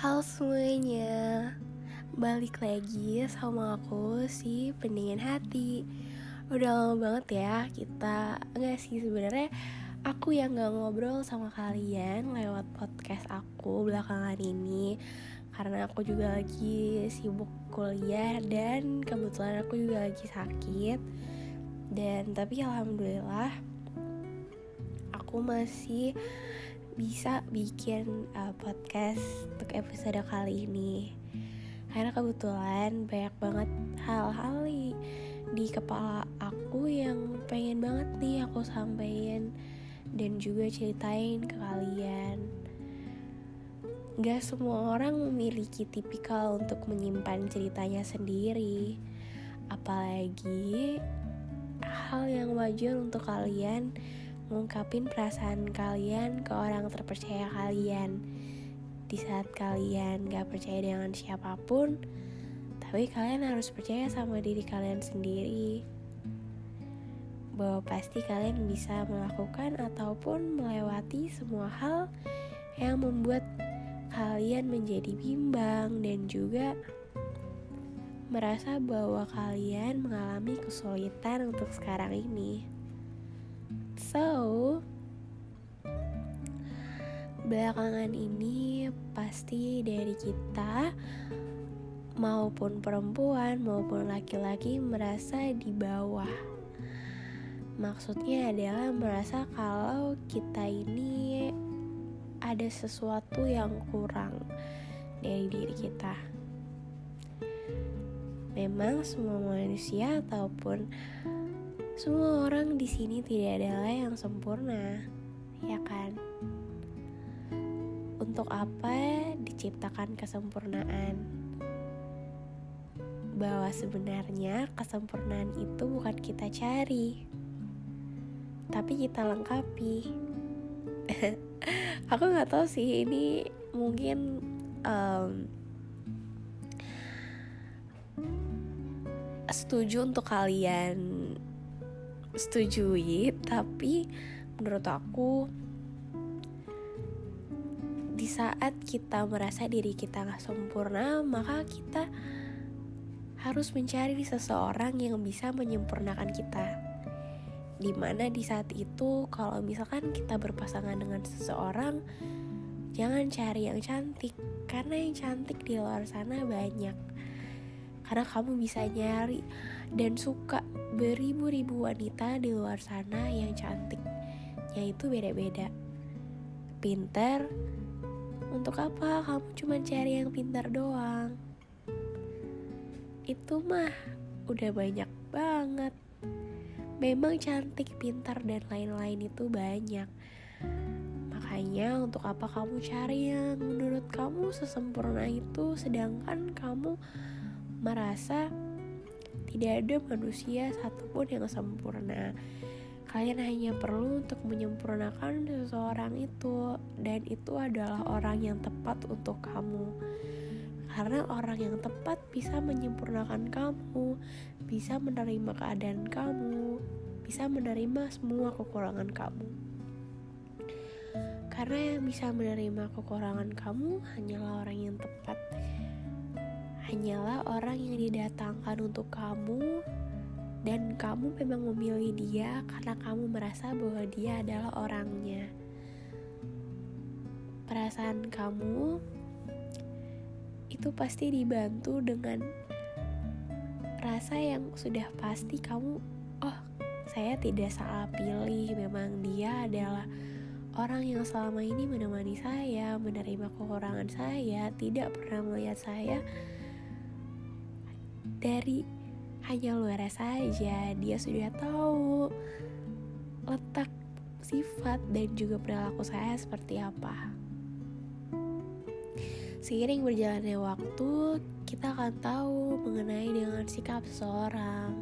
Halo semuanya. Balik lagi sama aku si pendingin hati. Udah lama banget ya kita Enggak sih sebenarnya Aku yang gak ngobrol sama kalian Lewat podcast aku belakangan ini. Karena aku juga lagi sibuk kuliah Dan kebetulan aku juga lagi sakit. Dan tapi alhamdulillah Aku masih bisa bikin uh, podcast untuk episode kali ini. Karena kebetulan banyak banget hal-hal di kepala aku yang pengen banget nih aku sampaikan dan juga ceritain ke kalian. Gak semua orang memiliki tipikal untuk menyimpan ceritanya sendiri. Apalagi hal yang wajar untuk kalian ngungkapin perasaan kalian ke orang terpercaya kalian di saat kalian gak percaya dengan siapa pun tapi kalian harus percaya sama diri kalian sendiri bahwa pasti kalian bisa melakukan ataupun melewati semua hal yang membuat kalian menjadi bimbang dan juga merasa bahwa kalian mengalami kesulitan untuk sekarang ini. So, belakangan ini pasti dari kita maupun perempuan maupun laki-laki merasa di bawah. Maksudnya adalah merasa kalau kita ini ada sesuatu yang kurang dari diri kita. Memang semua manusia ataupun semua orang di sini tidak adalah yang sempurna, ya kan? Untuk apa diciptakan kesempurnaan? Bahwa sebenarnya kesempurnaan itu bukan kita cari, tapi kita lengkapi. Aku nggak tahu sih ini mungkin um, setuju untuk kalian setujui tapi menurut aku di saat kita merasa diri kita gak sempurna maka kita harus mencari seseorang yang bisa menyempurnakan kita. Di mana di saat itu kalau misalkan kita berpasangan dengan seseorang jangan cari yang cantik karena yang cantik di luar sana banyak. Karena kamu bisa nyari dan suka beribu-ribu wanita di luar sana yang cantik yaitu beda-beda. Pinter? Untuk apa? Kamu cuma cari yang pintar doang. Itu mah udah banyak banget. Memang cantik pintar dan lain-lain itu banyak. Makanya untuk apa kamu cari yang menurut kamu sesempurna itu sedangkan kamu merasa tidak ada manusia satupun yang sempurna. Kalian hanya perlu untuk menyempurnakan seseorang itu, dan itu adalah orang yang tepat untuk kamu. Karena orang yang tepat bisa menyempurnakan kamu, bisa menerima keadaan kamu, bisa menerima semua kekurangan kamu. Karena yang bisa menerima kekurangan kamu hanyalah orang yang tepat hanyalah orang yang didatangkan untuk kamu dan kamu memang memilih dia karena kamu merasa bahwa dia adalah orangnya. Perasaan kamu itu pasti dibantu dengan rasa yang sudah pasti kamu, oh, saya tidak salah pilih. Memang dia adalah orang yang selama ini menemani saya, menerima kekurangan saya, tidak pernah melihat saya dari hanya luar saja. Dia sudah tahu letak sifat dan juga perilaku saya seperti apa. Seiring berjalannya waktu kita akan tahu mengenai dengan sikap seseorang.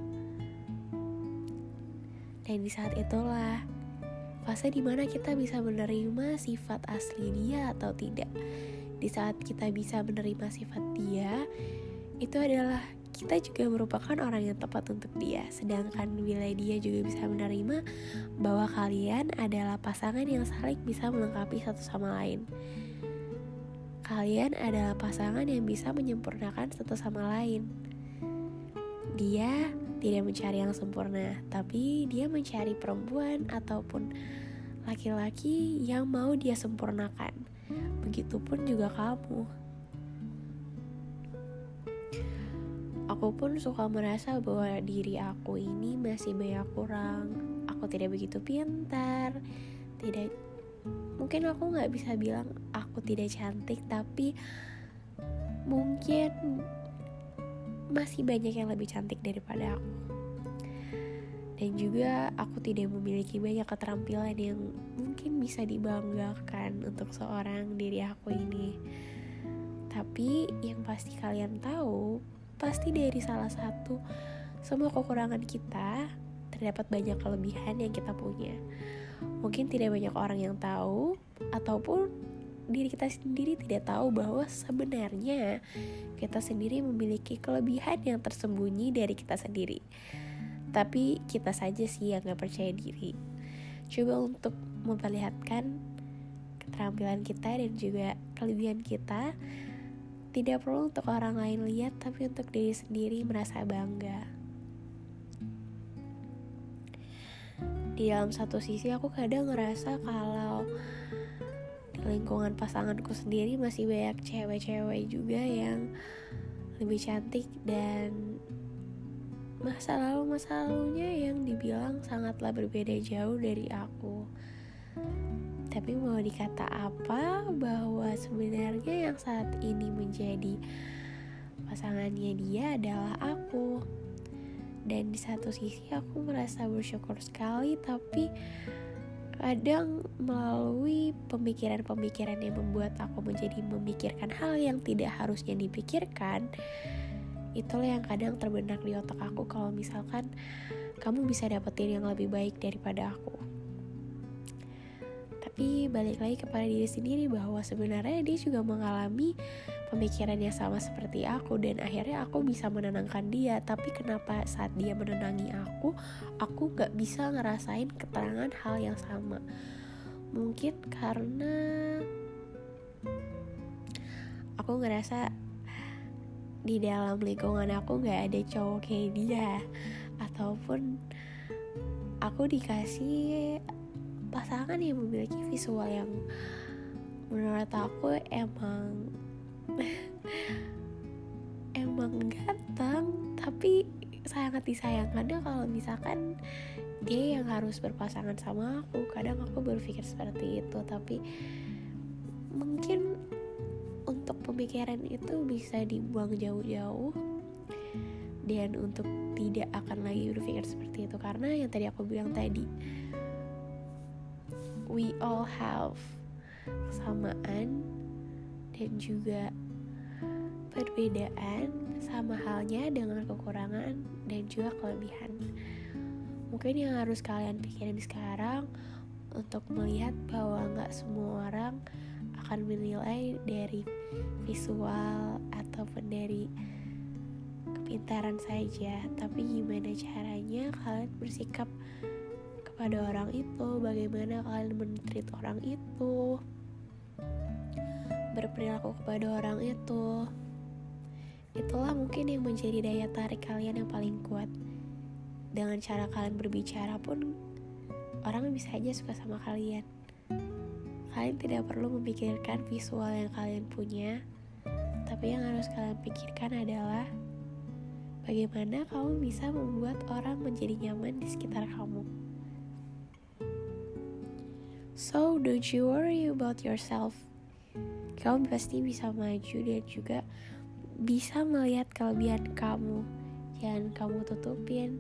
Dan di saat itulah fase di mana kita bisa menerima sifat asli dia atau tidak. Di saat kita bisa menerima sifat dia itu adalah kita juga merupakan orang yang tepat untuk dia. Sedangkan bila dia juga bisa menerima bahwa kalian adalah pasangan yang saling bisa melengkapi satu sama lain. kalian adalah pasangan yang bisa menyempurnakan satu sama lain. Dia tidak mencari yang sempurna, tapi dia mencari perempuan ataupun laki-laki yang mau dia sempurnakan. Begitupun juga kamu. Aku pun suka merasa bahwa diri aku ini masih banyak kurang. Aku tidak begitu pintar, tidak mungkin aku nggak bisa bilang aku tidak cantik, tapi mungkin masih banyak yang lebih cantik daripada aku. Dan juga aku tidak memiliki banyak keterampilan yang mungkin bisa dibanggakan untuk seorang diri aku ini. Tapi yang pasti kalian tahu, pasti dari salah satu semua kekurangan kita terdapat banyak kelebihan yang kita punya. Mungkin tidak banyak orang yang tahu ataupun diri kita sendiri tidak tahu bahwa sebenarnya kita sendiri memiliki kelebihan yang tersembunyi dari kita sendiri. Tapi kita saja sih yang gak percaya diri. Coba untuk memperlihatkan keterampilan kita dan juga kelebihan kita tidak perlu untuk orang lain lihat tapi untuk diri sendiri merasa bangga. Di dalam satu sisi aku kadang ngerasa kalau lingkungan pasanganku sendiri masih banyak cewek-cewek juga yang lebih cantik dan masa lalu masa lalunya yang dibilang sangatlah berbeda jauh dari aku tapi mau dikata apa bahwa sebenarnya yang saat ini menjadi pasangannya dia adalah aku. Dan di satu sisi aku merasa bersyukur sekali tapi kadang melalui pemikiran-pemikiran yang membuat aku menjadi memikirkan hal yang tidak harusnya dipikirkan itulah yang kadang terbenak di otak aku kalau misalkan kamu bisa dapetin yang lebih baik daripada aku tapi balik lagi kepada diri sendiri bahwa sebenarnya dia juga mengalami pemikiran yang sama seperti aku dan akhirnya aku bisa menenangkan dia. Tapi kenapa saat dia menenangi aku aku gak bisa ngerasain keterangan hal yang sama? Mungkin karena aku ngerasa di dalam lingkungan aku gak ada cowok kayak dia. Ataupun aku dikasih pasangan yang memiliki visual yang menurut aku emang emang ganteng tapi sangat disayangkan kalau misalkan dia yang harus berpasangan sama aku. Kadang aku berpikir seperti itu tapi mungkin untuk pemikiran itu bisa dibuang jauh-jauh dan untuk tidak akan lagi berpikir seperti itu. Karena yang tadi aku bilang tadi we all have kesamaan dan juga perbedaan sama halnya dengan kekurangan dan juga kelebihan. Mungkin yang harus kalian pikirin sekarang untuk melihat bahwa nggak semua orang akan menilai dari visual ataupun dari kepintaran saja, tapi gimana caranya kalian bersikap kepada orang itu, bagaimana kalian mentreat orang itu berperilaku kepada orang itu. Itulah mungkin yang menjadi daya tarik kalian yang paling kuat. Dengan cara kalian berbicara pun orang bisa aja suka sama kalian. Kalian tidak perlu memikirkan visual yang kalian punya tapi yang harus kalian pikirkan adalah bagaimana kamu bisa membuat orang menjadi nyaman di sekitar kamu so don't you worry about yourself. Kamu pasti bisa maju dan juga bisa melihat kelebihan kamu. Jangan kamu tutupin